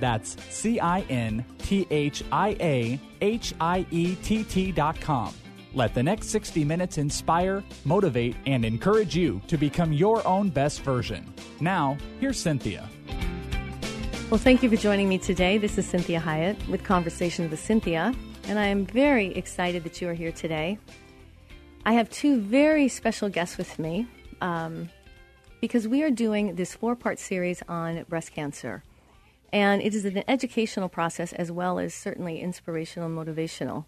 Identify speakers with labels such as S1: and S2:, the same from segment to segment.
S1: That's C I N T H I A H I E T T.com. Let the next 60 minutes inspire, motivate, and encourage you to become your own best version. Now, here's Cynthia.
S2: Well, thank you for joining me today. This is Cinthia Hiett with Conversations with Cynthia, and I am very excited that you are here today. I have two very special guests with me. Um, because we are doing this four part series on breast cancer. And it is an educational process as well as certainly inspirational and motivational.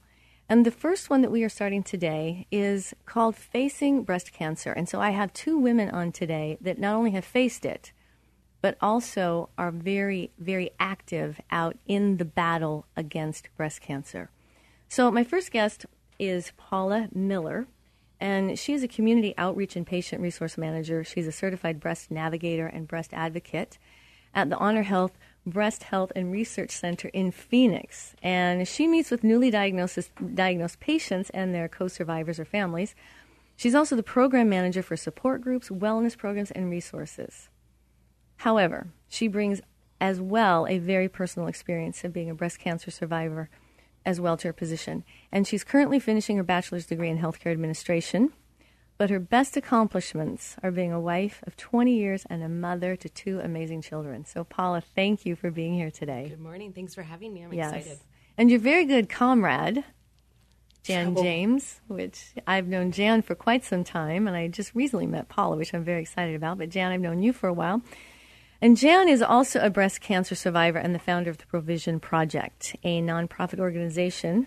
S2: And the first one that we are starting today is called Facing Breast Cancer. And so I have two women on today that not only have faced it, but also are very, very active out in the battle against breast cancer. So my first guest is Paula Miller and she is a community outreach and patient resource manager. She's a certified breast navigator and breast advocate at the Honor Health Breast Health and Research Center in Phoenix. And she meets with newly diagnosed, diagnosed patients and their co survivors or families. She's also the program manager for support groups, wellness programs, and resources. However, she brings as well a very personal experience of being a breast cancer survivor as well to her position. And she's currently finishing her bachelor's degree in healthcare administration. But her best accomplishments are being a wife of 20 years and a mother to two amazing children. So, Paula, thank you for being here today.
S3: Good morning. Thanks for having me. I'm
S2: yes.
S3: excited.
S2: And your very good comrade, Jan James, which I've known Jan for quite some time, and I just recently met Paula, which I'm very excited about. But Jan, I've known you for a while. And Jan is also a breast cancer survivor and the founder of the Provision Project, a nonprofit organization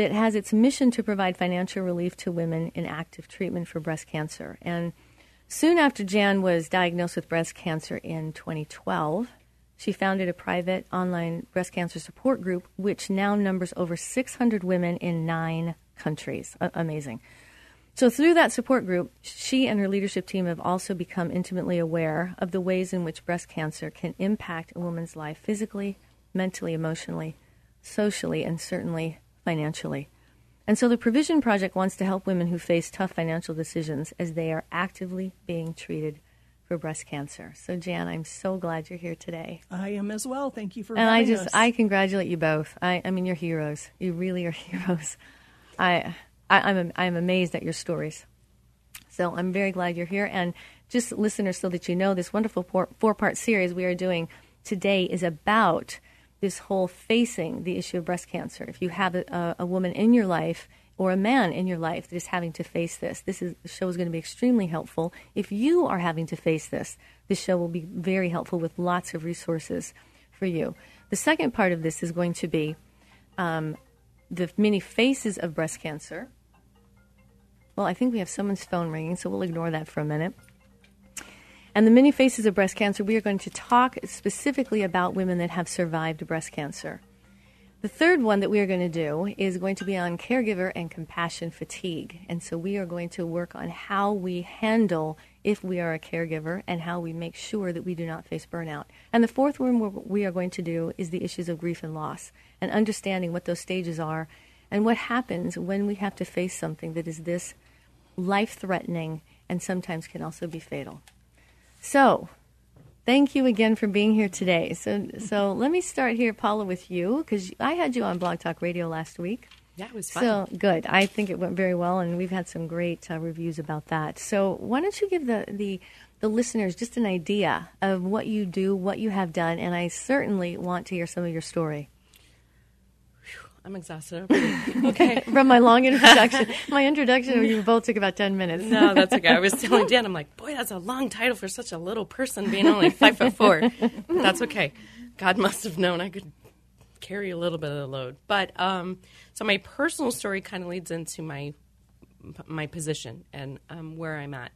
S2: that has its mission to provide financial relief to women in active treatment for breast cancer. And soon after Jan was diagnosed with breast cancer in 2012, she founded a private online breast cancer support group, which now numbers over 600 women in nine countries. A- amazing. So, through that support group, she and her leadership team have also become intimately aware of the ways in which breast cancer can impact a woman's life physically, mentally, emotionally, socially, and certainly financially. And so, the Provision Project wants to help women who face tough financial decisions as they are actively being treated for breast cancer. So, Jan, I'm so glad you're here today.
S4: I am as well. Thank you for
S2: and
S4: I
S2: just
S4: us.
S2: I congratulate you both. I, I mean, you're heroes. You really are heroes. I I, am I'm amazed at your stories. So I'm very glad you're here. And just listeners, so that you know, this wonderful four part series we are doing today is about this whole facing the issue of breast cancer. If you have a, a woman in your life or a man in your life that is having to face this, this is, show is going to be extremely helpful. If you are having to face this, this show will be very helpful with lots of resources for you. The second part of this is going to be um, the many faces of breast cancer well, I think we have someone's phone ringing, so we'll ignore that for a minute. And the many faces of breast cancer, we are going to talk specifically about women that have survived breast cancer. The third one that we are going to do is going to be on caregiver and compassion fatigue. And so we are going to work on how we handle if we are a caregiver and how we make sure that we do not face burnout. And the fourth one we are going to do is the issues of grief and loss and understanding what those stages are and what happens when we have to face something that is this life threatening, and sometimes can also be fatal. So, thank you again for being here today. So, so let me start here, Paula, with you, because I had you on Blog Talk Radio last week.
S3: Yeah, it was fun.
S2: So good. I think it went very well, and we've had some great uh, reviews about that. So why don't you give the, the the listeners just an idea of what you do, what you have done, and I certainly want to hear some of your story.
S3: I'm exhausted. okay.
S2: From my long introduction, my introduction, you both took about 10 minutes.
S3: No, that's okay. I was telling Dan, I'm like, boy, that's a long title for such a little person being only five foot four. That's okay. God must have known I could carry a little bit of the load. But um, so my personal story kind of leads into my my position and um, where I'm at.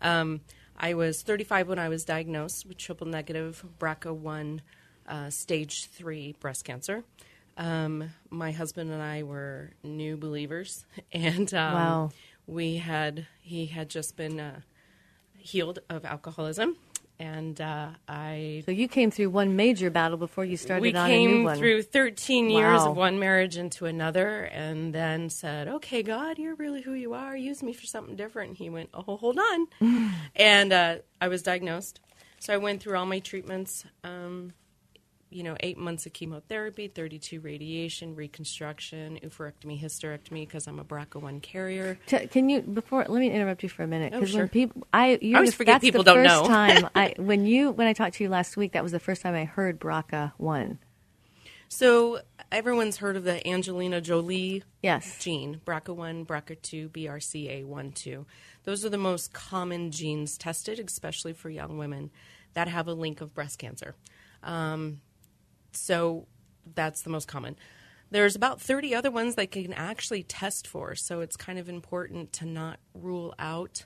S3: Um, I was 35 when I was diagnosed with triple negative BRCA1 uh, stage three breast cancer. Um, my husband and I were new believers, and um,
S2: Wow.
S3: we had he had just been uh, healed of alcoholism, and uh, I
S2: So you came through one major battle before you started
S3: we
S2: on a new
S3: came through 13 years
S2: Wow.
S3: of one marriage into another and then said okay god you're really who you are. Use me for something different. And he went oh hold on. And uh, i was diagnosed. So i went through all my treatments um, you know eight months of chemotherapy 32 radiation reconstruction oophorectomy hysterectomy because i'm a brca1 carrier
S2: Can you before? Let me interrupt you for a minute
S3: Oh, sure.
S2: when people, I you
S3: I always forget
S2: that's
S3: people
S2: the
S3: don't
S2: first
S3: know.
S2: time I when you when I talked to you last week. That was the first time I heard BRCA one.
S3: so everyone's heard of the angelina jolie
S2: Yes.
S3: gene BRCA1, BRCA2, BRCA1, 2. Those are the most common genes tested, especially for young women that have a link of breast cancer. Um, so that's the most common. There's about 30 other ones that can actually test for, so it's kind of important to not rule out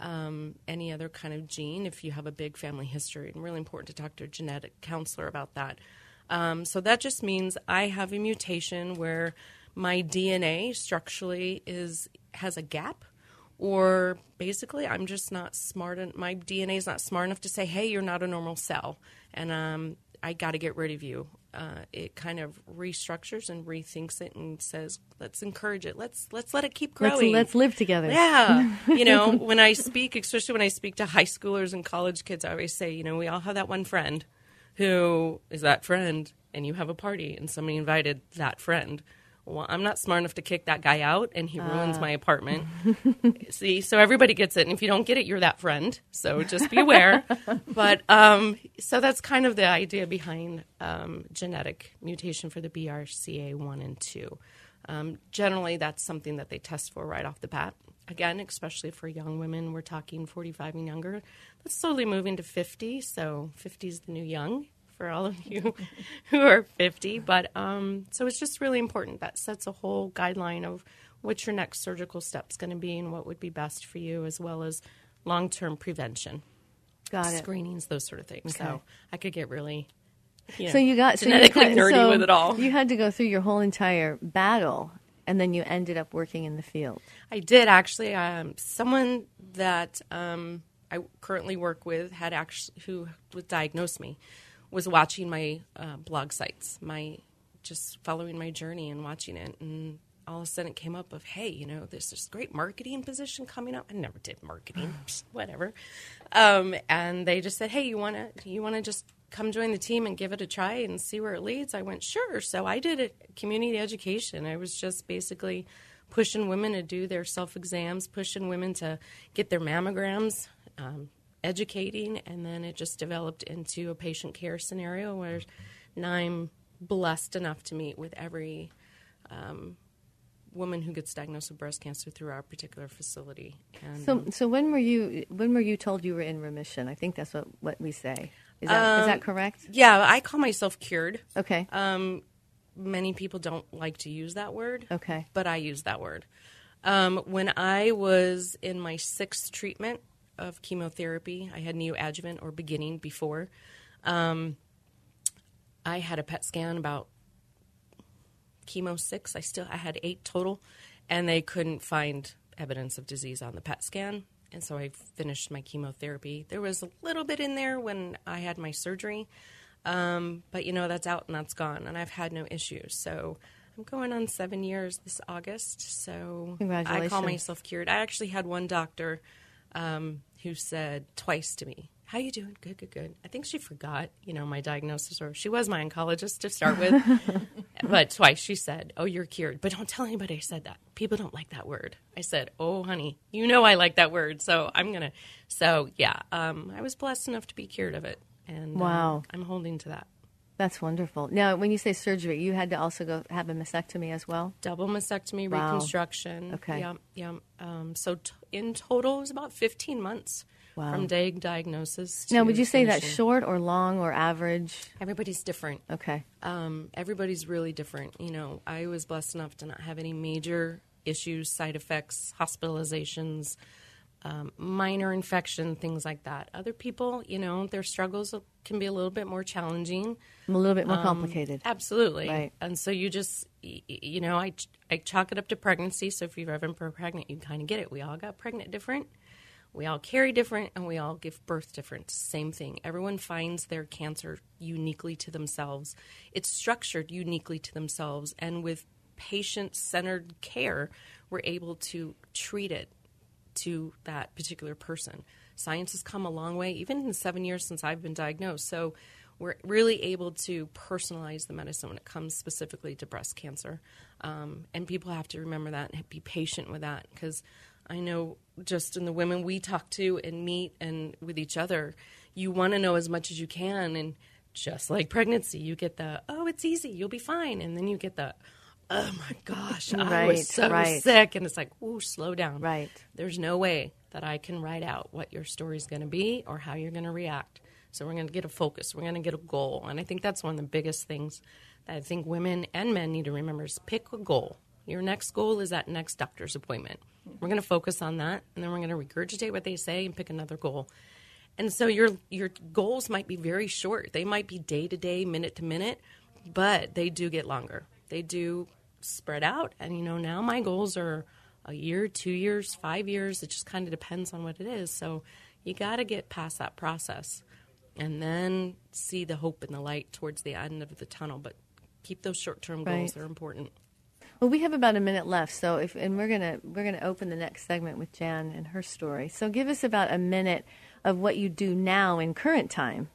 S3: um, any other kind of gene if you have a big family history, and really important to talk to a genetic counselor about that. Um, so that just means I have a mutation where my DNA structurally is has a gap, or basically I'm just not smart. En- my DNA is not smart enough to say, "Hey, you're not a normal cell," and um, I got to get rid of you. Uh, it kind of restructures and rethinks it and says, "Let's encourage it. Let's let's let it keep
S2: Let's
S3: growing.
S2: let's live together.
S3: Yeah. you know, when I speak, especially when I speak to high schoolers and college kids, I always say, you know, we all have that one friend who is that friend, and you have a party, and somebody invited that friend. Well, I'm not smart enough to kick that guy out, and he ruins my apartment. See, so everybody gets it, and if you don't get it, you're that friend. So just be aware. but um, so that's kind of the idea behind um, genetic mutation for the BRCA1 and 2. Um, generally, that's something that they test for right off the bat. Again, especially for young women, we're talking 45 and younger. That's slowly moving to 50, so 50 is the new young for all of you who are 50. But um, so it's just really important. That sets a whole guideline of what your next surgical step's going to be and what would be best for you, as well as long term prevention,
S2: Got it.
S3: screenings, those sort of things. So I could get really. You know,
S2: So you got so you
S3: genetically
S2: got-
S3: nerdy
S2: so
S3: with it all.
S2: You had to go through your whole entire battle, and then you ended up working in the field.
S3: I did actually. Um, someone that um, I currently work with had actually who was diagnosed me was watching my uh, blog sites, my just following my journey and watching it, and all of a sudden it came up of hey, you know, there's this great marketing position coming up. I never did marketing, whatever. Um, and they just said, hey, you want to you want to just come join the team and give it a try and see where it leads. I went sure. So I did it community education. I was just basically pushing women to do their self exams, pushing women to get their mammograms, um, educating, and then it just developed into a patient care scenario where now I'm blessed enough to meet with every um, woman who gets diagnosed with breast cancer through our particular facility. And,
S2: So,
S3: um,
S2: so when were you when were you told you were in remission? I think that's what, what we say. Is that is that correct?
S3: yeah, I call myself cured.
S2: Okay.
S3: Um, many people don't like to use that word.
S2: Okay.
S3: But I use that word. Um, when I was in my sixth treatment of chemotherapy, I had neoadjuvant or beginning before. Um, I had a PET scan about chemo six. I still I had eight total, and they couldn't find evidence of disease on the PET scan. And so I finished my chemotherapy. There was a little bit in there when I had my surgery, um, but you know that's out and that's gone, and I've had no issues. So I'm going on seven years this August. So I call myself cured. I actually had one doctor um, who said twice to me, "How you doing? Good, good, good." I think she forgot, you know, my diagnosis, or she was my oncologist to start with. but twice she said, "Oh, you're cured," but don't tell anybody I said that. People don't like that word. I said, "Oh, honey, you know I like that word, so I'm gonna." So yeah, um, I was blessed enough to be cured of it, and uh,
S2: Wow.
S3: I'm holding to that.
S2: That's wonderful. Now, when you say surgery, you had to also go have a mastectomy as well.
S3: Double mastectomy,
S2: Wow.
S3: reconstruction.
S2: Okay.
S3: Yeah, yeah. Um, so t- in total, it was about 15 months
S2: Wow.
S3: from day diagnosis. To
S2: Now, would you say that's
S3: finishing.
S2: short or long or average?
S3: Everybody's different.
S2: Okay.
S3: Um, everybody's really different. You know, I was blessed enough to not have any major issues, side effects, hospitalizations, um, minor infection, things like that. Other people, you know, their struggles can be a little bit more challenging.
S2: A little bit more
S3: Um,
S2: complicated.
S3: Absolutely.
S2: Right.
S3: And so you just, you know, I, I chalk it up to pregnancy. So if you've ever been pregnant, you kind of get it. We all got pregnant different. We all carry different and we all give birth different. Same thing. Everyone finds their cancer uniquely to themselves. It's structured uniquely to themselves. And with patient centered care, we're able to treat it to that particular person. Science has come a long way, even in the seven years since I've been diagnosed. So we're really able to personalize the medicine when it comes specifically to breast cancer. Um, and people have to remember that and be patient with that because I know just in the women we talk to and meet and with each other, you want to know as much as you can. And just like pregnancy, you get the, oh, it's easy, you'll be fine. And then you get the, oh my gosh, I
S2: Right,
S3: was so
S2: right.
S3: sick. And it's like, ooh, slow down.
S2: Right.
S3: There's no way that I can write out what your story's going to be or how you're going to react. So we're going to get a focus. We're going to get a goal. And I think that's one of the biggest things that I think women and men need to remember is pick a goal. Your next goal is that next doctor's appointment. We're going to focus on that, and then we're going to regurgitate what they say and pick another goal. And so your your goals might be very short. They might be day to day, minute to minute, but they do get longer. They do spread out. And you know, now my goals are a year, two years, five years. It just kind of depends on what it is. So you got to get past that process and then see the hope and the light towards the end of the tunnel. But keep those short term
S2: Right.
S3: goals. They're important.
S2: Well, we have about a minute left, so if and we're gonna we're gonna open the next segment with Jan and her story. So give us about a minute of what you do now in current time.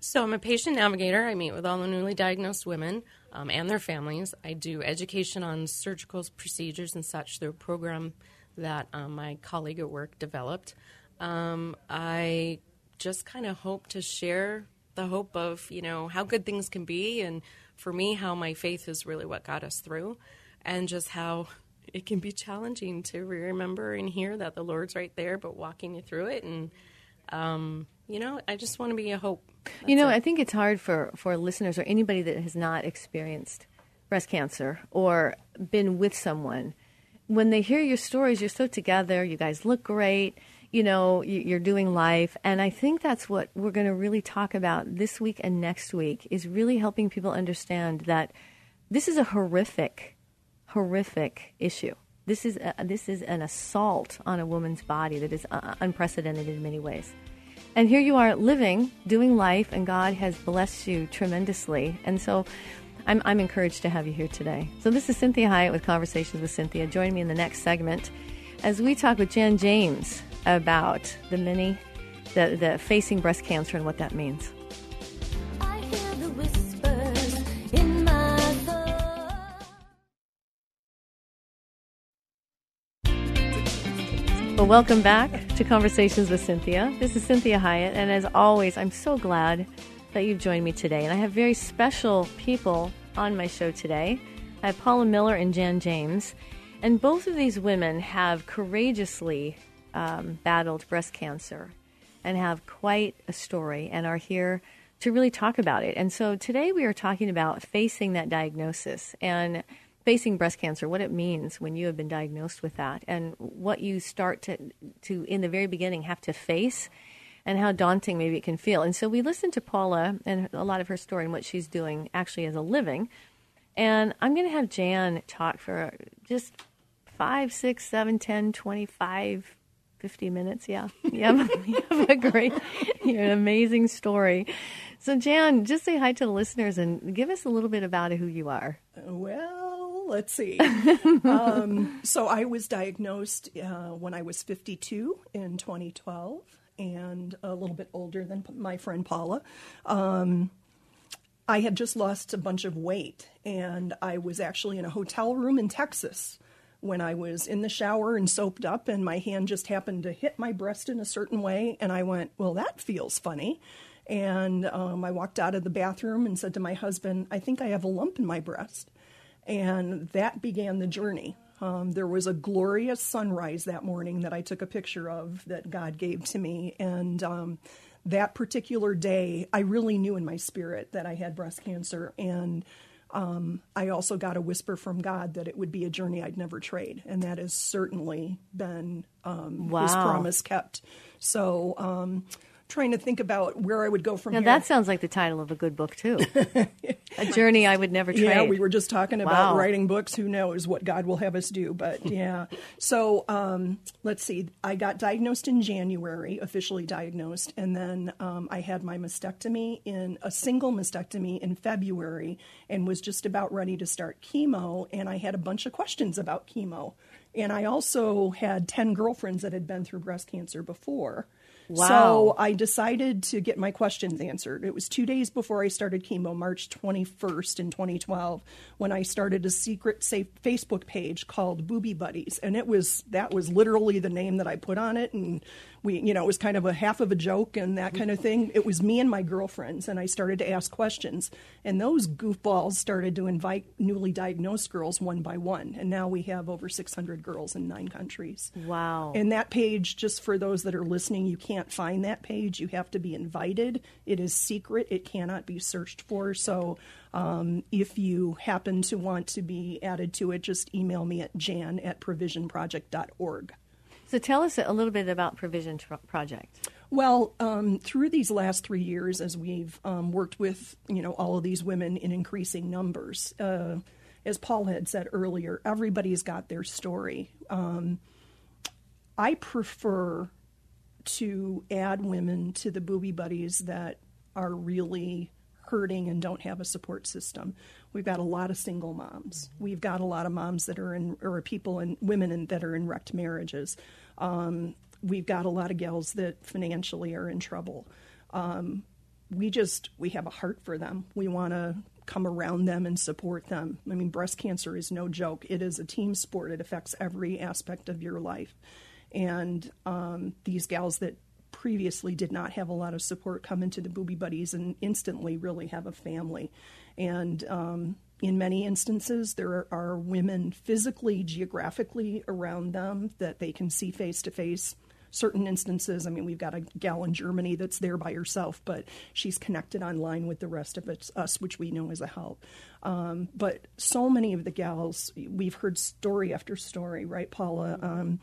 S3: So I'm a patient navigator. I meet with all the newly diagnosed women um, and their families. I do education on surgical procedures and such through a program that um, my colleague at work developed. Um, I just kind of hope to share the hope of you know how good things can be, and for me, how my faith is really what got us through, and just how it can be challenging to remember and hear that the Lord's right there, but walking you through it and um, you know, I just want to be a hope.
S2: you know,
S3: it.
S2: I think it's hard for for listeners or anybody that has not experienced breast cancer or been with someone when they hear your stories. You're so together. You guys look great. You know, you- you're doing life, and I think that's what we're going to really talk about this week and next week is really helping people understand that this is a horrific horrific issue. This is a, this is an assault on a woman's body that is uh, unprecedented in many ways. And here you are living, doing life, and God has blessed you tremendously. And so I'm, I'm encouraged to have you here today. So this is Cinthia Hiett with Conversations with Cynthia. Join me in the next segment as we talk with Jan James about the many, the, the facing breast cancer and what that means.
S4: I hear the whispers in my.
S2: Well, welcome back to Conversations with Cynthia. This is Cinthia Hiett, and as always, I'm so glad that you've joined me today. And I have very special people on my show today. I have Paula Miller and Jan James, and both of these women have courageously um, battled breast cancer and have quite a story and are here to really talk about it. And so today we are talking about facing that diagnosis and facing breast cancer, what it means when you have been diagnosed with that, and what you start to, to in the very beginning, have to face, and how daunting maybe it can feel. And so we listened to Paula and a lot of her story and what she's doing actually as a living. And I'm going to have Jan talk for just five, six, seven, ten, twenty-five, fifty minutes. Yeah. You have, you have a great, you're an amazing story. So, Jan, just say hi to the listeners and give us a little bit about who you are.
S5: Well, let's see. um, so I was diagnosed uh, when I was 52 in 2012 and a little bit older than my friend Paula. Um, I had just lost a bunch of weight and I was actually in a hotel room in Texas when I was in the shower and soaped up and my hand just happened to hit my breast in a certain way and I went, "Well, that feels funny." And um, I walked out of the bathroom and said to my husband, I think I have a lump in my breast. And that began the journey. Um, there was a glorious sunrise that morning that I took a picture of that God gave to me. And um, that particular day, I really knew in my spirit that I had breast cancer. And um, I also got a whisper from God that it would be a journey I'd never trade. And that has certainly been um, his promise kept. So, um, trying to think about where I would go from
S2: Now
S5: here.
S2: that sounds like the title of a good book too. a journey I would never trade.
S5: Yeah, we were just talking about
S2: Wow.
S5: writing books. Who knows what God will have us do? But yeah. So um, let's see. I got diagnosed in January, officially diagnosed, and then um, I had my mastectomy in a single mastectomy in February, and was just about ready to start chemo. And I had a bunch of questions about chemo, and I also had ten girlfriends that had been through breast cancer before.
S2: Wow.
S5: So I decided to get my questions answered. It was two days before I started chemo, March 21st in 2012, when I started a secret safe Facebook page called Booby Buddies, and it was that was literally the name that I put on it, and we, you know, it was kind of a half of a joke and that kind of thing. It was me and my girlfriends, and I started to ask questions, and those goofballs started to invite newly diagnosed girls one by one, and now we have over 600 girls in nine countries.
S2: Wow.
S5: And that page, just for those that are listening, you can't find that page. You have to be invited. It is secret. It cannot be searched for. So um, if you happen to want to be added to it, just email me at jan at provisionproject.org.
S2: So tell us a little bit about Provision Project.
S5: Well, um, through these last three years, as we've um, worked with you know all of these women in increasing numbers, uh, as Paul had said earlier, everybody's got their story. Um, I prefer to add women to the booby buddies that are really hurting and don't have a support system. We've got a lot of single moms. We've got a lot of moms that are in, or people and women in, that are in wrecked marriages. Um, we've got a lot of gals that financially are in trouble. Um, we just we have a heart for them. We want to come around them and support them. I mean, breast cancer is no joke. It is a team sport. It affects every aspect of your life. And um, these gals that previously did not have a lot of support come into the Booby Buddies and instantly really have a family. And um, in many instances, there are, women physically, geographically around them that they can see face to face. Certain instances, I mean, we've got a gal in Germany that's there by herself, but she's connected online with the rest of us, which we know is a help. Um, but so many of the gals, we've heard story after story, right, Paula? Um,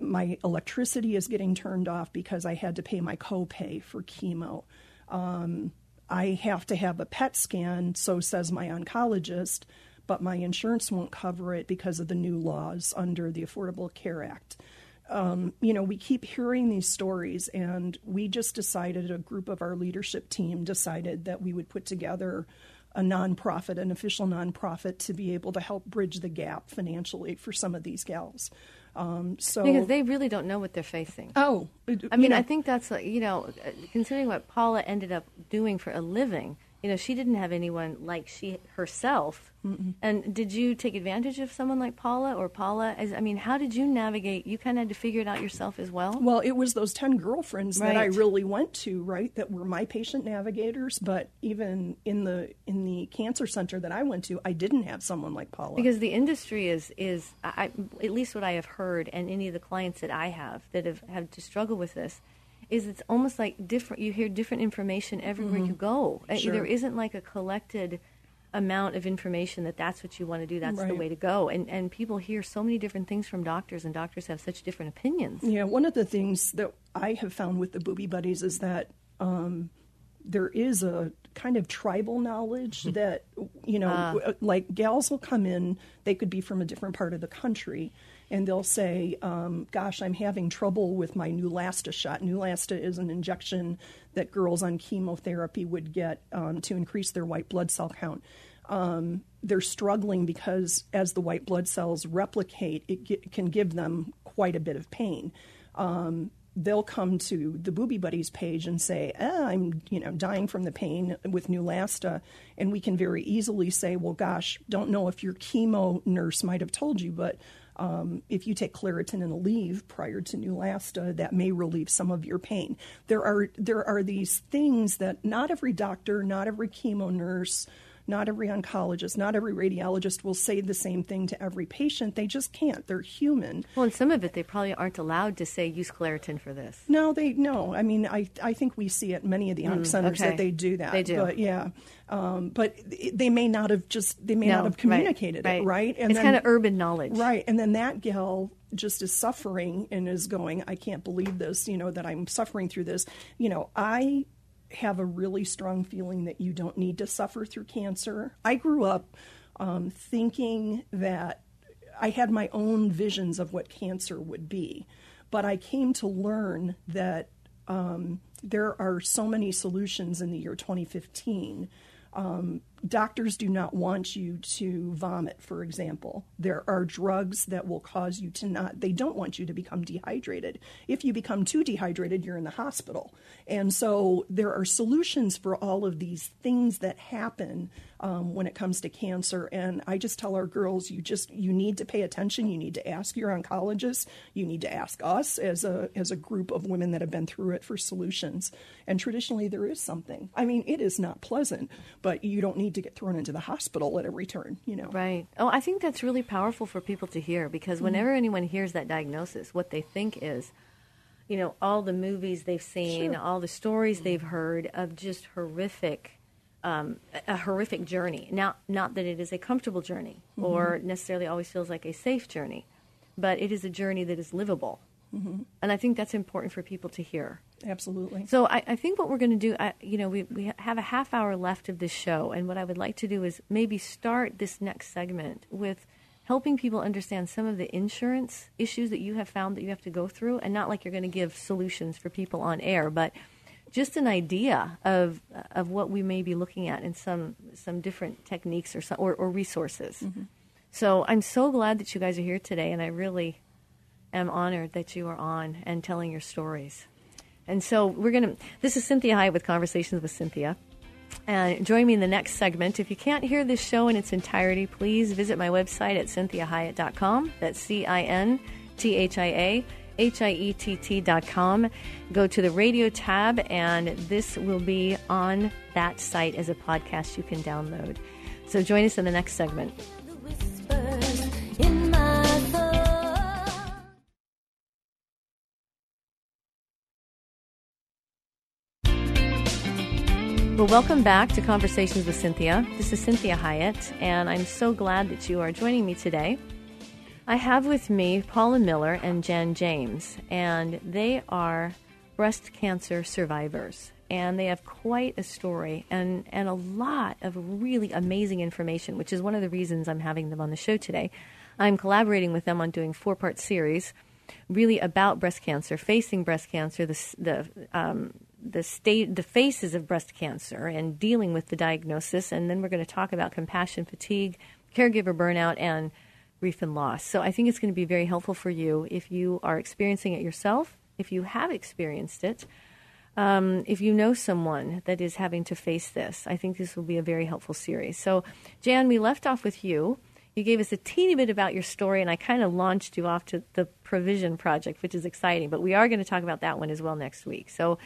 S5: my electricity is getting turned off because I had to pay my copay for chemo. Um, I have to have a PET scan, so says my oncologist, but my insurance won't cover it because of the new laws under the Affordable Care Act. Um, you know, we keep hearing these stories, and we just decided, a group of our leadership team decided that we would put together a nonprofit, an official nonprofit, to be able to help bridge the gap financially for some of these gals. Um, so
S2: Because they really don't know what they're facing.
S5: Oh,
S2: I mean, I think that's like, you know, considering what Paula ended up doing for a living. You know, she didn't have anyone like she herself. And did you take advantage of someone like Paula or Paula? As I mean, how did you navigate? You kind of had to figure it out yourself as well.
S5: Well, it was those 10 girlfriends that I really went to, right, that were my patient navigators, but even in the in the cancer center that I went to, I didn't have someone like Paula.
S2: Because the industry is is I- at least what I have heard, and any of the clients that I have that have had to struggle with this, is it's almost like different. You hear different information everywhere you go. Uh,
S5: Mm-hmm. Sure.
S2: There isn't like a collected amount of information that that's what you want to do. That's the way to go. And and people hear so many different things from doctors, and doctors have such different opinions.
S5: Yeah, one of the things that I have found with the Booby Buddies is that um, there is a kind of tribal knowledge that, you know, w- like gals will come in, they could be from a different part of the country, and they'll say, um, Gosh, I'm having trouble with my Neulasta shot. Neulasta is an injection that girls on chemotherapy would get um, to increase their white blood cell count. Um, they're struggling because as the white blood cells replicate, it can give them quite a bit of pain. Um, they'll come to the Booby Buddies page and say, ah, "I'm, you know, dying from the pain with Neulasta," and we can very easily say, "Well, gosh, don't know if your chemo nurse might have told you, but Um, if you take Claritin and Aleve prior to Neulasta, that may relieve some of your pain. There are there are these things that not every doctor, not every chemo nurse, not every oncologist, not every radiologist will say the same thing to every patient. They just can't. They're human.
S2: Well, and some of it they probably aren't allowed to say use Claritin for this.
S5: No, they no. I mean, I I think we see at many of the onc centers
S2: okay.
S5: that they do that.
S2: They do.
S5: but yeah. Um, but they may not have just they may
S2: No,
S5: not have
S2: right,
S5: communicated it right.
S2: it's kind of urban knowledge.
S5: Right. And then that gal just is suffering and is going, I can't believe this, you know, that I'm suffering through this. You know, I have a really strong feeling that you don't need to suffer through cancer. I grew up um, thinking that I had my own visions of what cancer would be, but I came to learn that um, there are so many solutions in the year 2015 um, doctors do not want you to vomit, for example. There are drugs that will cause you to not, they don't want you to become dehydrated. If you become too dehydrated, you're in the hospital. And so there are solutions for all of these things that happen um, when it comes to cancer. And I just tell our girls, you just, you need to pay attention. You need to ask your oncologist. You need to ask us as a, as a group of women that have been through it for solutions. And traditionally, there is something. I mean, it is not pleasant, but you don't need to get thrown into the hospital at every turn, you know.
S2: Right. Oh, I think that's really powerful for people to hear because whenever anyone hears that diagnosis, what they think is, you know, all the movies they've seen,
S5: Sure.
S2: all the stories mm-hmm. they've heard of just horrific, um, a horrific journey. Now, not that it is a comfortable journey mm-hmm. or necessarily always feels like a safe journey, but it is a journey that is livable. Mm-hmm. And I think that's important for people to hear.
S5: Absolutely.
S2: So I, I think what we're going to do, I, you know, we, we have a half hour left of this show, and what I would like to do is maybe start this next segment with helping people understand some of the insurance issues that you have found that you have to go through, and not like you're going to give solutions for people on air, but just an idea of of what we may be looking at in some some different techniques or some, or, or resources. Mm-hmm. So I'm so glad that you guys are here today, and I really am honored that you are on and telling your stories. And so we're going to, this is Cinthia Hiett with Conversations with Cynthia. And join me in the next segment. If you can't hear this show in its entirety, please visit my website at cinthiahiett.com. That's C I N T H I A H I E T T.com. Go to the radio tab, and this will be on that site as a podcast you can download. So join us in the next segment. Welcome back to Conversations with Cynthia. This is Cinthia Hiett, and I'm so glad that you are joining me today. I have with me Paula Miller and Jan James, and they are breast cancer survivors. And they have quite a story and, and a lot of really amazing information, which is one of the reasons I'm having them on the show today. I'm collaborating with them on doing four part series really about breast cancer, facing breast cancer, the, the um, the state, the faces of breast cancer, and dealing with the diagnosis. And then we're going to talk about compassion fatigue, caregiver burnout, and grief and loss. So I think it's going to be very helpful for you if you are experiencing it yourself, if you have experienced it, um, if you know someone that is having to face this. I think this will be a very helpful series. So, Jan, we left off with you. You gave us a teeny bit about your story, and I kind of launched you off to the Provision Project, which is exciting. But we are going to talk about that one as well next week. So,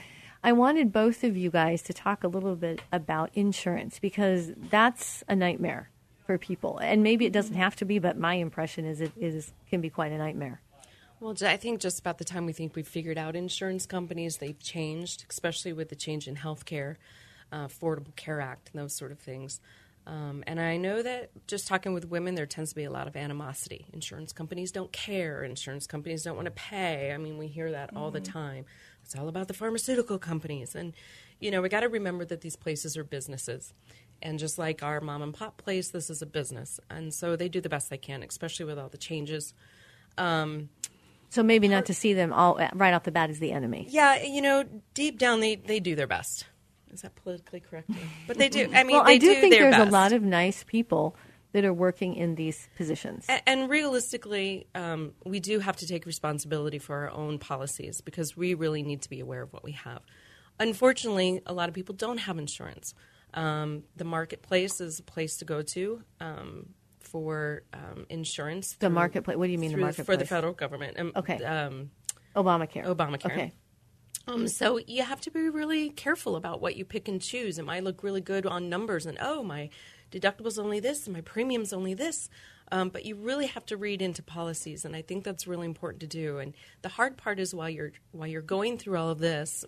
S2: I wanted both of you guys to talk a little bit about insurance because that's a nightmare for people. And maybe it doesn't have to be, but my impression is it is can be quite a nightmare.
S3: Well, I think just about the time we think we've figured out insurance companies, they've changed, especially with the change in healthcare, uh, Affordable Care Act, and those sort of things. Um, and I know that just talking with women, there tends to be a lot of animosity. Insurance companies don't care. Insurance companies don't want to pay. I mean, we hear that all the time. It's all about the pharmaceutical companies. And, you know, we got to remember that these places are businesses. And just like our mom and pop place, this is a business. And so they do the best they can, especially with all the changes.
S2: Um, so maybe not to see them all right off the bat as the enemy.
S3: Yeah, you know, deep down they, they do their best. Is that politically correct? But they do. I mean,
S2: well, I do, think
S3: their
S2: there's
S3: best.
S2: a lot of nice people that are working in these positions.
S3: A- And realistically, um, we do have to take responsibility for our own policies because we really need to be aware of what we have. Unfortunately, a lot of people don't have insurance. Um, the marketplace is a place to go to um, for um, insurance.
S2: The marketplace. What do you mean the
S3: through For the federal government. Um,
S2: Okay.
S3: Um,
S2: Obamacare.
S3: Obamacare.
S2: Okay.
S3: Um, so you have to be really careful about what you pick and choose. It might look really good on numbers, and oh, my deductible's only this, and my premium's only this. Um, but you really have to read into policies, and I think that's really important to do. And the hard part is while you're while you're going through all of this,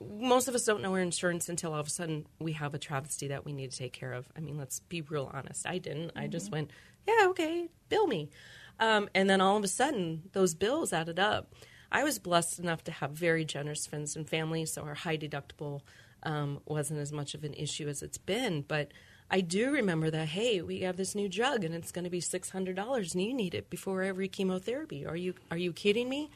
S3: most of us don't know our insurance until all of a sudden we have a travesty that we need to take care of. I mean, let's be real honest. I didn't. I just went, yeah, okay, bill me. Um, and then all of a sudden, those bills added up. I was blessed enough to have very generous friends and family, so our high deductible um, wasn't as much of an issue as it's been. But I do remember that, hey, we have this new drug and it's going to be $600 and you need it before every chemotherapy. Are you, are you kidding me?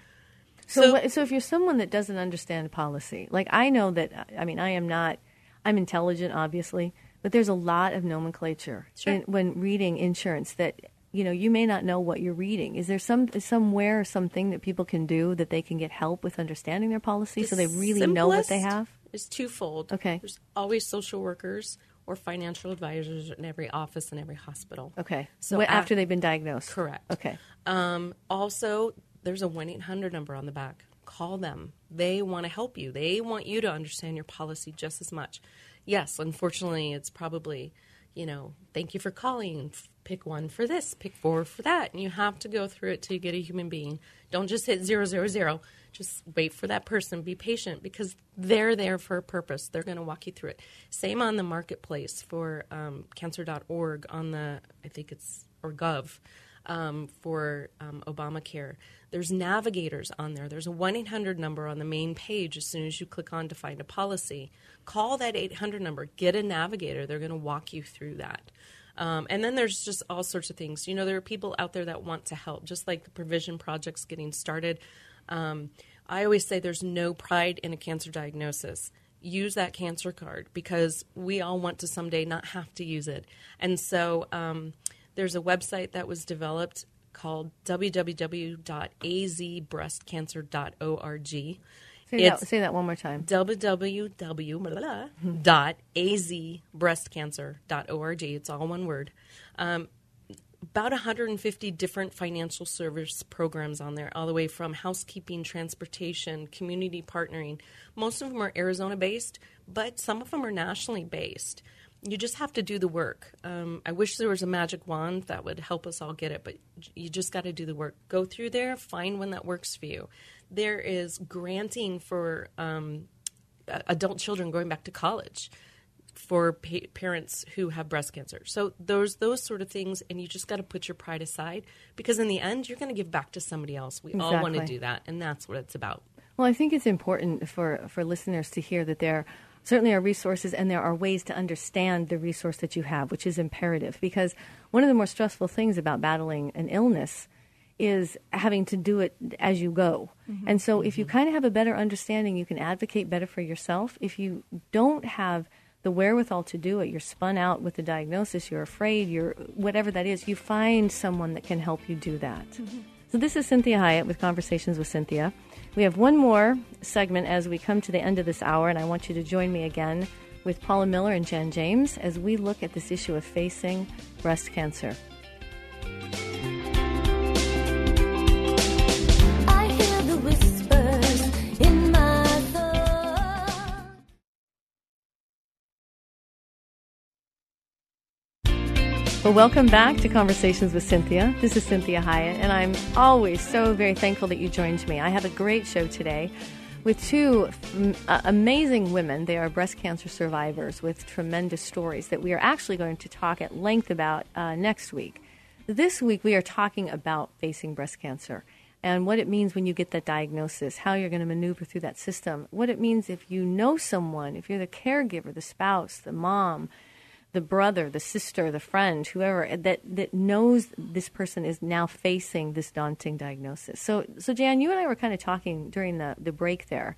S2: So,
S3: So-
S2: so if you're someone that doesn't understand policy, like I know that, I mean, I am not, I'm intelligent, obviously, but there's a lot of nomenclature
S3: Sure.
S2: in, when reading insurance that, you know, you may not know what you're reading. Is there some somewhere or something that people can do that they can get help with understanding their policy so they really know what they have?
S3: it's twofold.
S2: Okay.
S3: There's always social workers or financial advisors in every office and every hospital.
S2: Okay.
S3: So af-
S2: after they've been diagnosed.
S3: Correct.
S2: Okay.
S3: Um, also, there's a 1 800 number on the back. Call them. They want to help you. They want you to understand your policy just as much. Yes, unfortunately, it's probably, you know, thank you for calling. Pick one for this, pick four for that. And you have to go through it till you get a human being. Don't just hit zero, zero, zero. Just wait for that person. Be patient because they're there for a purpose. They're going to walk you through it. Same on the marketplace for um, cancer.org on the, I think it's, or gov um, for um, Obamacare. There's navigators on there. There's a 1 800 number on the main page as soon as you click on to find a policy. Call that 800 number, get a navigator. They're going to walk you through that. Um, and then there's just all sorts of things. You know, there are people out there that want to help, just like the provision project's getting started. Um, I always say there's no pride in a cancer diagnosis use that cancer card because we all want to someday not have to use it. And so um, there's a website that was developed called www.azbreastcancer.org.
S2: Say, that, say that one more time.
S3: www.azbreastcancer.org. It's all one word. Um, about 150 different financial service programs on there, all the way from housekeeping, transportation, community partnering. Most of them are Arizona based, but some of them are nationally based. You just have to do the work. Um, I wish there was a magic wand that would help us all get it, but you just got to do the work. Go through there, find one that works for you. There is granting for um, adult children going back to college for pa- parents who have breast cancer. So those those sort of things, and you just got to put your pride aside because in the end, you're going to give back to somebody else. We all want to do that, and that's what it's about.
S2: Well, I think it's important for, for listeners to hear that there certainly are resources and there are ways to understand the resource that you have, which is imperative. Because one of the more stressful things about battling an illness is having to do it as you go. Mm-hmm. And so if you mm-hmm. kind of have a better understanding, you can advocate better for yourself. If you don't have the wherewithal to do it, you're spun out with the diagnosis, you're afraid, you're whatever that is, you find someone that can help you do that. Mm-hmm. So this is Cinthia Hiett with Conversations with Cynthia. We have one more segment as we come to the end of this hour, and I want you to join me again with Paula Miller and Jan James as we look at this issue of facing breast cancer. Well, welcome back to Conversations with Cynthia. This is Cinthia Hiett, and I'm always so very thankful that you joined me. I have a great show today with two uh, amazing women. They are breast cancer survivors with tremendous stories that we are actually going to talk at length about uh, next week. This week, we are talking about facing breast cancer and what it means when you get that diagnosis, how you're going to maneuver through that system, what it means if you know someone, if you're the caregiver, the spouse, the mom, the brother, the sister, the friend, whoever that that knows this person is now facing this daunting diagnosis. So, so Jan, you and I were kind of talking during the the break there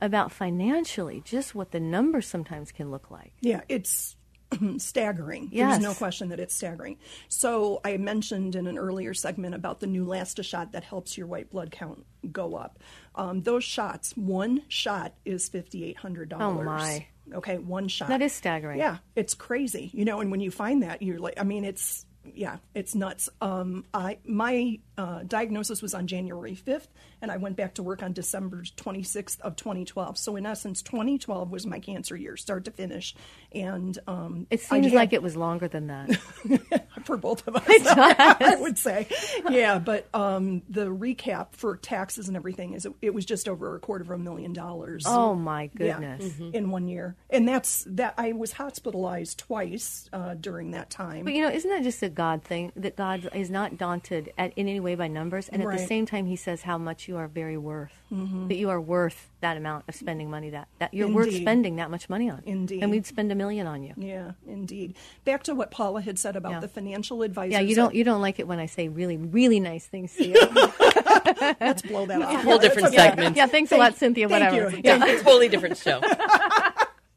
S2: about financially, just what the numbers sometimes can look like.
S5: Yeah, it's staggering.
S2: Yes.
S5: There's no question that it's staggering. So I mentioned in an earlier segment about the Neulasta shot that helps your white blood count go up. Um, those shots, one shot is fifty eight hundred dollars.
S2: Oh, my.
S5: Okay, one shot.
S2: That is staggering.
S5: Yeah, it's crazy. You know, and when you find that, you're like, I mean, it's yeah, it's nuts. Um, I my uh, diagnosis was on January 5th, and I went back to work on December 26th of 2012. So in essence, 2012 was my cancer year, start to finish. And um,
S2: It seems
S5: had-
S2: like it was longer than that.
S5: for both of us. I would say, yeah. But um, the recap for taxes and everything is it, it was just over a quarter of a million dollars.
S2: Oh my
S5: Yeah,
S2: goodness.
S5: in one year, and that's that. I was hospitalized twice uh, during that time.
S2: But you know, isn't that just a God thing that God is not daunted at, in any way by numbers, and at the
S5: Right. Mm-hmm.
S2: same time, He says how much you are very worth. That you are worth that amount of spending money. That that you're worth spending that much money on.
S5: Indeed.
S2: And we'd spend a million on you.
S5: yeah, indeed. Back to what Paula had said about
S2: Yeah.
S5: the financial advisors.
S2: Yeah, you don't you don't like it when I say really really nice things to you.
S5: Let's blow that off.
S3: Whole different segment.
S2: yeah, thanks a lot, Cinthia.
S5: thank
S2: Whatever.
S5: you.
S2: Yeah.
S3: totally different show.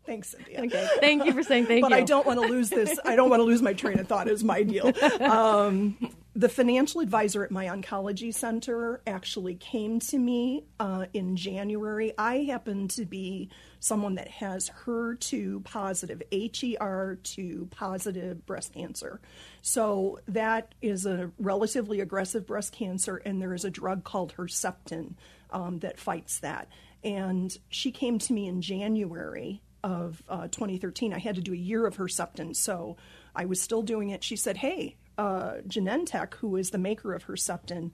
S5: Thanks, Cinthia.
S2: Okay. Thank you for saying thank
S5: but
S2: you.
S5: But I don't want to lose this. I don't want to lose my train of thought. Is my deal. Um, the financial advisor at my oncology center actually came to me uh, in January. I happen to be someone that has HER2 positive, HER2 positive breast cancer. So that is a relatively aggressive breast cancer, and there is a drug called Herceptin um, that fights that. And she came to me in January of uh, 2013. I had to do a year of Herceptin, so I was still doing it. She said, "Hey, uh, Genentech, who is the maker of Herceptin,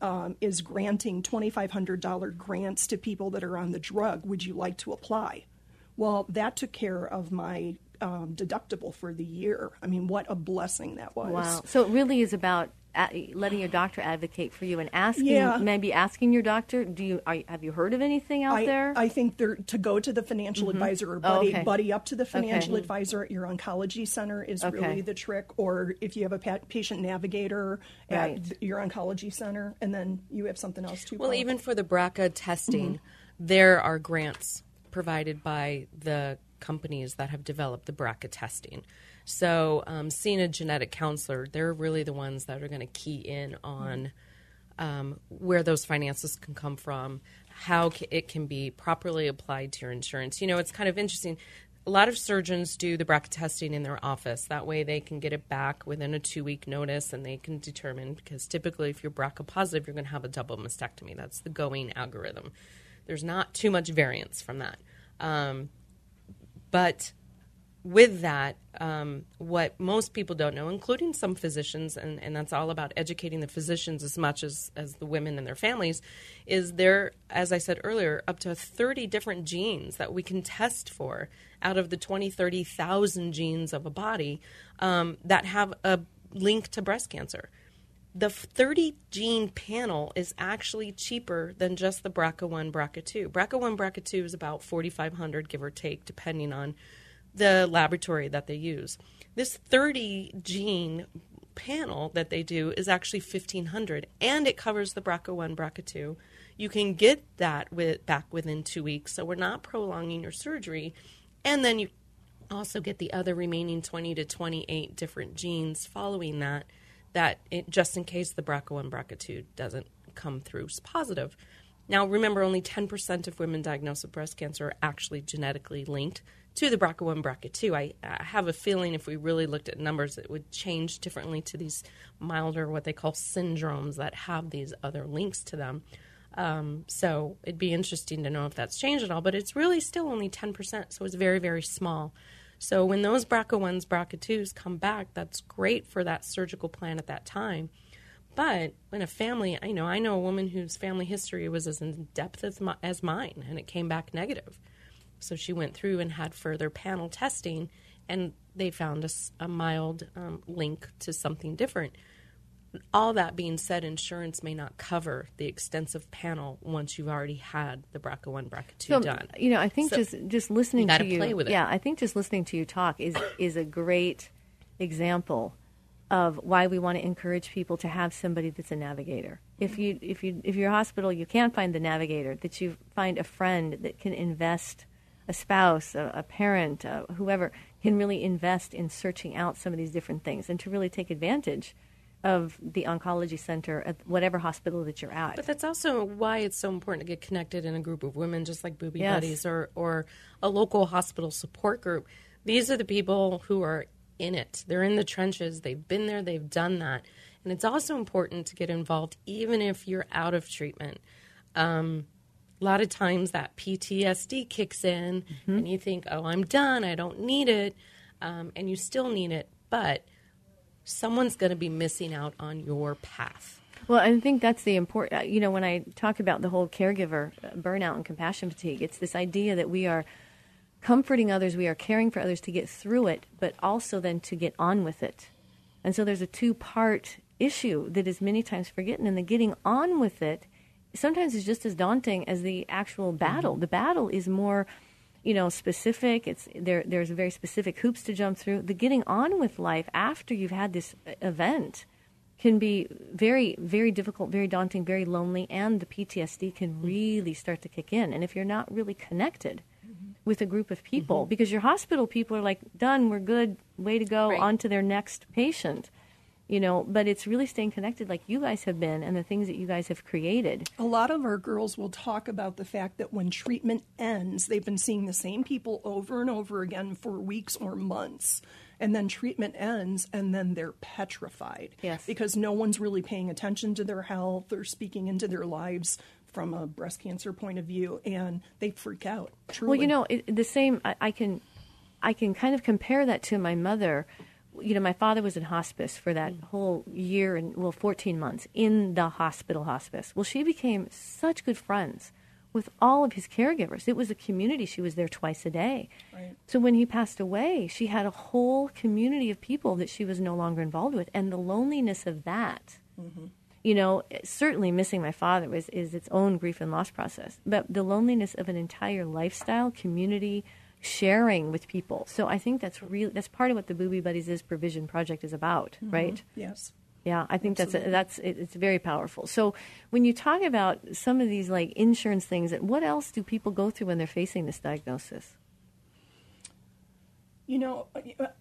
S5: um, is granting $2,500 grants to people that are on the drug. Would you like to apply?" Well, that took care of my um, deductible for the year. I mean, what a blessing that was.
S2: Wow. So it really is about letting your doctor advocate for you and asking,
S5: Yeah.
S2: maybe asking your doctor, do you are, have you heard of anything out
S5: I,
S2: there?
S5: I think there to go to the financial mm-hmm. advisor or oh, buddy,
S2: Oh, okay.
S5: buddy up to the financial
S2: Okay.
S5: advisor at your oncology center is
S2: Okay.
S5: really the trick. Or if you have a pa- patient navigator at
S2: Right.
S5: th- your oncology center, and then you have something else too.
S3: Well,
S5: Paula.
S3: even for the BRCA testing, mm-hmm. there are grants provided by the companies that have developed the BRCA testing. So, um, seeing a genetic counselor, they're really the ones that are going to key in on um, where those finances can come from, how it can be properly applied to your insurance. You know, it's kind of interesting. A lot of surgeons do the BRCA testing in their office. That way, they can get it back within a two week notice and they can determine because typically, if you're BRCA positive, you're going to have a double mastectomy. That's the going algorithm. There's not too much variance from that. Um, but with that, um, what most people don't know, including some physicians, and, and that's all about educating the physicians as much as, as the women and their families, is there, as I said earlier, up to 30 different genes that we can test for out of the 20, 30,000 genes of a body um, that have a link to breast cancer. The 30 gene panel is actually cheaper than just the BRCA1, BRCA2. BRCA1, BRCA2 is about 4,500, give or take, depending on the laboratory that they use. This 30 gene panel that they do is actually 1500 and it covers the BRCA1, BRCA2. You can get that with, back within two weeks, so we're not prolonging your surgery. And then you also get the other remaining 20 to 28 different genes following that, that it, just in case the BRCA1, BRCA2 doesn't come through positive. Now, remember, only 10% of women diagnosed with breast cancer are actually genetically linked to the BRCA1, BRCA2. I, I have a feeling if we really looked at numbers, it would change differently to these milder, what they call syndromes that have these other links to them. Um, so it'd be interesting to know if that's changed at all, but it's really still only 10%, so it's very, very small. So when those BRCA1s, BRCA2s come back, that's great for that surgical plan at that time. But when a family, I know, I know a woman whose family history was as in depth as, my, as mine, and it came back negative. So she went through and had further panel testing, and they found a mild um, link to something different. All that being said, insurance may not cover the extensive panel once you've already had the BRCA1, BRCA2
S2: So,
S3: done.
S2: You know, I think
S3: So
S2: just just listening
S3: gotta
S2: to you, yeah, I think just listening to you talk is is a great example of why we want to encourage people to have somebody that's a navigator. If you if you if you're a hospital, you can't find the navigator. That you find a friend that can invest, a spouse, a, a parent, uh, whoever can really invest in searching out some of these different things and to really take advantage of the oncology center at whatever hospital that you're at.
S3: But that's also why it's so important to get connected in a group of women, just like Booby
S2: Yes.
S3: Buddies or, or a local hospital support group. These are the people who are in it. They're in the trenches. They've been there. They've done that. And it's also important to get involved, even if you're out of treatment. Um, a lot of times that PTSD kicks in, and you think, "Oh, I'm done. I don't need it," um, and you still need it, but someone's going to be missing out on your path.
S2: Well, I think that's the important. You know, when I talk about the whole caregiver uh, burnout and compassion fatigue, it's this idea that we are comforting others, we are caring for others to get through it, but also then to get on with it. And so there's a two part issue that is many times forgotten, and the getting on with it sometimes is just as daunting as the actual battle. Mm-hmm. The battle is more, you know, specific. It's there. There's very specific hoops to jump through. The getting on with life after you've had this event can be very, very difficult, very daunting, very lonely, and the PTSD can mm-hmm. really start to kick in. And if you're not really connected mm-hmm. with a group of people, because your hospital people are like, done, we're good, way to go,
S3: Right.
S2: on to their next patient. You know, but it's really staying connected like you guys have been and the things that you guys have created.
S5: A lot of our girls will talk about the fact that when treatment ends, they've been seeing the same people over and over again for weeks or months. And then treatment ends, and then they're petrified.
S2: Yes.
S5: Because no one's really paying attention to their health or speaking into their lives from a breast cancer point of view, and they freak out. Truly.
S2: Well, you know, it, the same. I, I can, I can kind of compare that to my mother. You know, my father was in hospice for that mm. whole year and well, fourteen months in the hospital hospice. Well, she became such good friends with all of his caregivers. It was a community. She was there twice a day.
S5: Right.
S2: So when he passed away, she had a whole community of people that she was no longer involved with, and the loneliness of that mm-hmm. you know, certainly missing my father was is its own grief and loss process. But the loneliness of an entire lifestyle, community, sharing with people. So I think that's really that's part of what the Booby Buddies is Provision Project is about, mm-hmm. right?
S5: yes.
S2: Yeah, I think that's that's it, it's very powerful. So when you talk about some of these like insurance things, what else do people go through when they're facing this diagnosis?
S5: You know,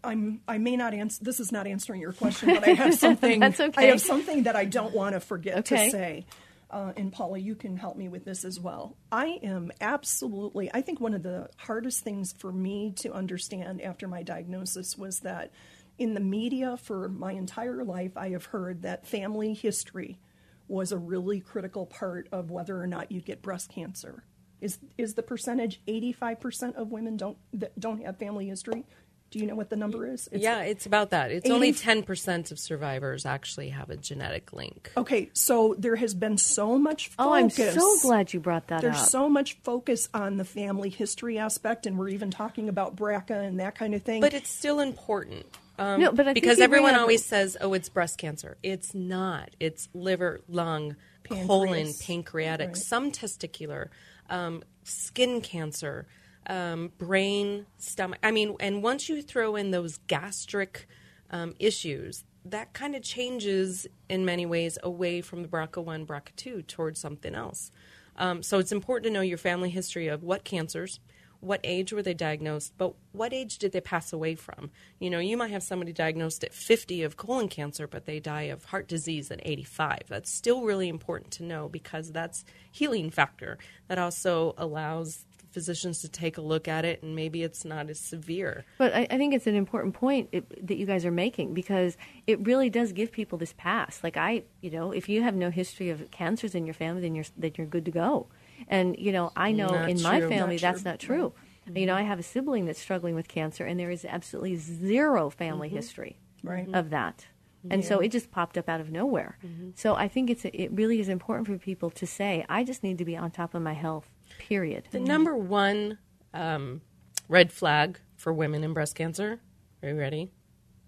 S5: I'm. I may not answer. This is not answering your question, but I have something.
S2: That's okay.
S5: I have something that I don't want to forget
S2: Okay.
S5: to say. Uh, and Paula, you can help me with this as well. I am absolutely. I think one of the hardest things for me to understand after my diagnosis was that in the media for my entire life, I have heard that family history was a really critical part of whether or not you get breast cancer. Is is the percentage eighty five percent of women don't that don't have family history? Do you know what the number is? It's-
S3: yeah, it's about that. It's only 10% of survivors actually have a genetic link.
S5: Okay, so there has been so much focus.
S2: Oh, I'm so glad you brought that
S5: There's
S2: up.
S5: There's so much focus on the family history aspect, and we're even talking about BRCA and that kind of thing.
S3: But it's still important. Um,
S2: No, but I
S3: because
S2: you
S3: everyone
S2: bring up-
S3: always says, "Oh, it's breast cancer." It's not. It's liver, lung, colon, pancreatic,
S5: Right.
S3: some testicular, um, skin cancer, um, brain, stomach. I mean, and once you throw in those gastric um, issues, that kind of changes in many ways away from the BRCA1, BRCA2 towards something else. Um, so it's important to know your family history of what cancers, what age were they diagnosed, but what age did they pass away from? You know, you might have somebody diagnosed at 50 of colon cancer, but they die of heart disease at 85. That's still really important to know because that's healing factor. That also allows physicians to take a look at it and maybe it's not as severe.
S2: But I, I think it's an important point it, that you guys are making because it really does give people this pass. Like I, you know, if you have no history of cancers in your family, then you're then you're good to go. And you know, I know
S3: Not
S2: in my family
S5: Not
S2: that's
S5: true.
S2: not true. Mm-hmm. You know, I have a sibling that's struggling with cancer, and there is absolutely zero family mm-hmm. history
S5: Right. Mm-hmm.
S2: of that. And so it just popped up out of nowhere. So I think it's it really is important for people to say, I just need to be on top of my health. Period.
S3: The number one um, red flag for women in breast cancer, are you ready?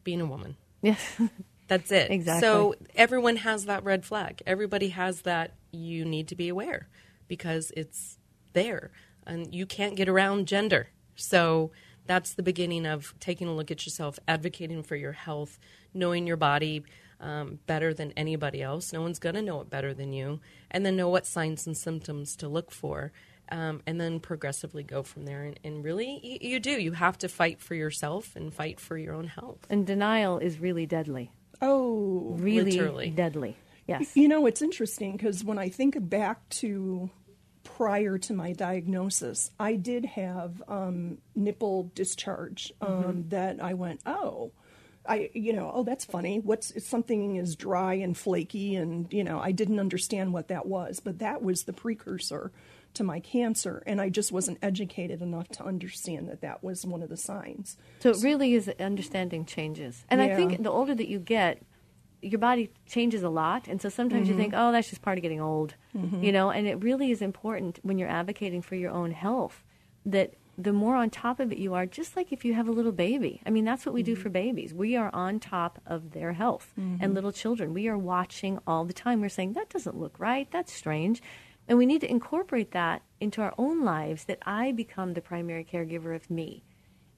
S3: Being a woman.
S2: Yes.
S3: That's it.
S2: Exactly.
S3: So everyone has that red flag. Everybody has that. You need to be aware because it's there, and you can't get around gender. So that's the beginning of taking a look at yourself, advocating for your health, knowing your body um, better than anybody else. No one's going to know it better than you, and then know what signs and symptoms to look for. Um, and then progressively go from there. And, and really, you, you do. You have to fight for yourself and fight for your own health.
S2: and denial is really deadly.
S5: oh,
S2: Really
S3: Literally.
S2: deadly. Yes.
S5: You know, it's interesting because when I think back to prior to my diagnosis, I did have um, nipple discharge um, that I went, oh, I, you know, oh, that's funny. What's something is dry and flaky, and you know, I didn't understand what that was, but that was the precursor to my cancer, and I just wasn't educated enough to understand that that was one of the signs.
S2: So it really is understanding changes. And I think the older that you get, your body changes a lot. And so sometimes you mm-hmm. think, oh, that's just part of getting old, mm-hmm. you know, and it really is important when you're advocating for your own health that the more on top of it you are, just like if you have a little baby. I mean, that's what we do mm-hmm. for babies. We are on top of their health and little children. We are watching all the time. We're saying, that doesn't look right. That's strange. And we need to incorporate that into our own lives that I become the primary caregiver of me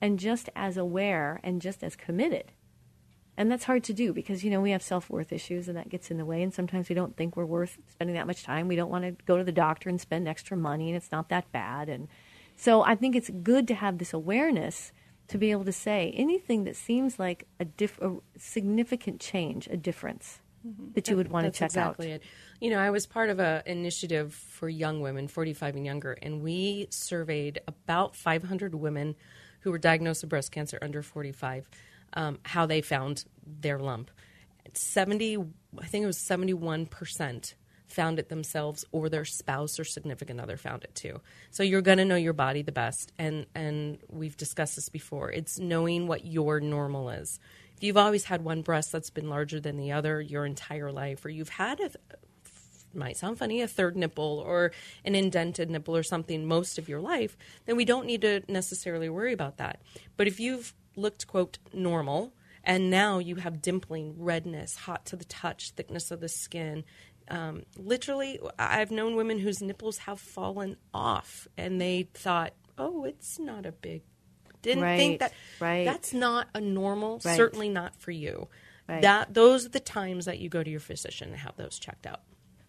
S2: and just as aware and just as committed. And that's hard to do because, you know, we have self worth issues and that gets in the way. And sometimes we don't think we're worth spending that much time. We don't want to go to the doctor and spend extra money and it's not that bad. And so I think it's good to have this awareness to be able to say anything that seems like a, diff- a significant change, a difference that you would want to
S3: That's
S2: check
S3: exactly
S2: out.
S3: it. You know, I was part of an initiative for young women, 45 and younger, and we surveyed about 500 women who were diagnosed with breast cancer under 45, um, how they found their lump. 70, I think it was 71% found it themselves or their spouse or significant other found it too. So you're going to know your body the best and and we've discussed this before. It's knowing what your normal is. If you've always had one breast that's been larger than the other your entire life or you've had a might sound funny, a third nipple or an indented nipple or something most of your life, then we don't need to necessarily worry about that. But if you've looked, quote, normal, and now you have dimpling, redness, hot to the touch, thickness of the skin, um, literally, I've known women whose nipples have fallen off and they thought, oh, it's not a big. Didn't
S2: Right,
S3: think that.
S2: right.
S3: That's not a normal,
S2: Right.
S3: certainly not for you. That those are the times that you go to your physician and have those checked out.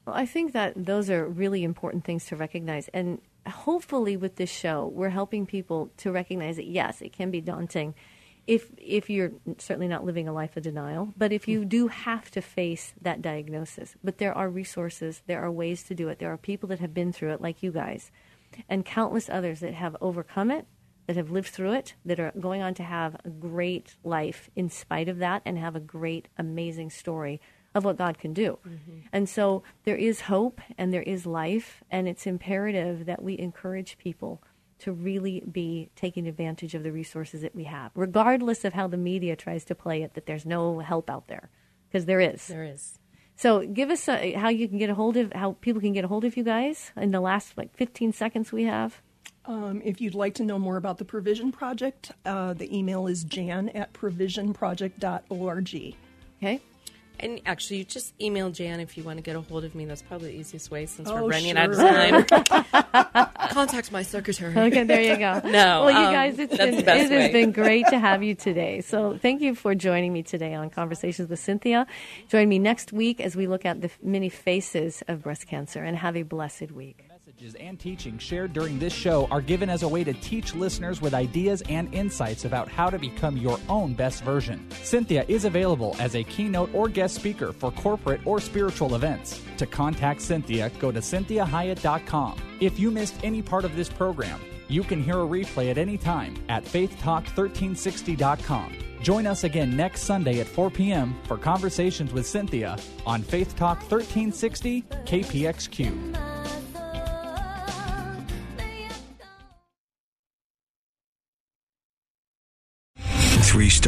S2: Well, I think that those are really important things to recognize. And hopefully, with this show, we're helping people to recognize that yes, it can be daunting if, if you're certainly not living a life of denial, but if you do have to face that diagnosis. But there are resources, there are ways to do it. There are people that have been through it, like you guys, and countless others that have overcome it, that have lived through it, that are going on to have a great life in spite of that and have a great, amazing story of what God can do. And so there is hope and there is life, and it's imperative that we encourage people to really be taking advantage of the resources that we have, regardless of how the media tries to play it that there's no help out there, because there is.
S3: There is.
S2: So give us uh how you can get a hold of how people can get a hold of you guys in the last like 15 seconds we have.
S5: Um, if you'd like to know more about the Provision Project, uh, the email is jan at provisionproject.org.
S2: Okay.
S3: And actually, you just email Jan if you want to get a hold of me. That's probably the easiest way since
S5: Oh,
S3: we're running
S5: sure.
S3: out of time. Contact my secretary.
S2: Okay, there you go.
S3: No,
S2: well, you
S3: um,
S2: guys, it's
S3: that's
S2: been,
S3: the best
S2: it has been great to have you today. So, thank you for joining me today on Conversations with Cinthia. Join me next week as we look at the many faces of breast cancer. And have a blessed week.
S1: Messages and teachings shared during this show are given as a way to teach listeners with ideas and insights about how to become your own best version. Cinthia is available as a keynote or guest speaker for corporate or spiritual events. To contact Cinthia, go to cinthiahiett.com. If you missed any part of this program, you can hear a replay at any time at faithtalk1360.com. Join us again next Sunday at 4 p.m. for Conversations with Cinthia on Faith Talk 1360 KPXQ.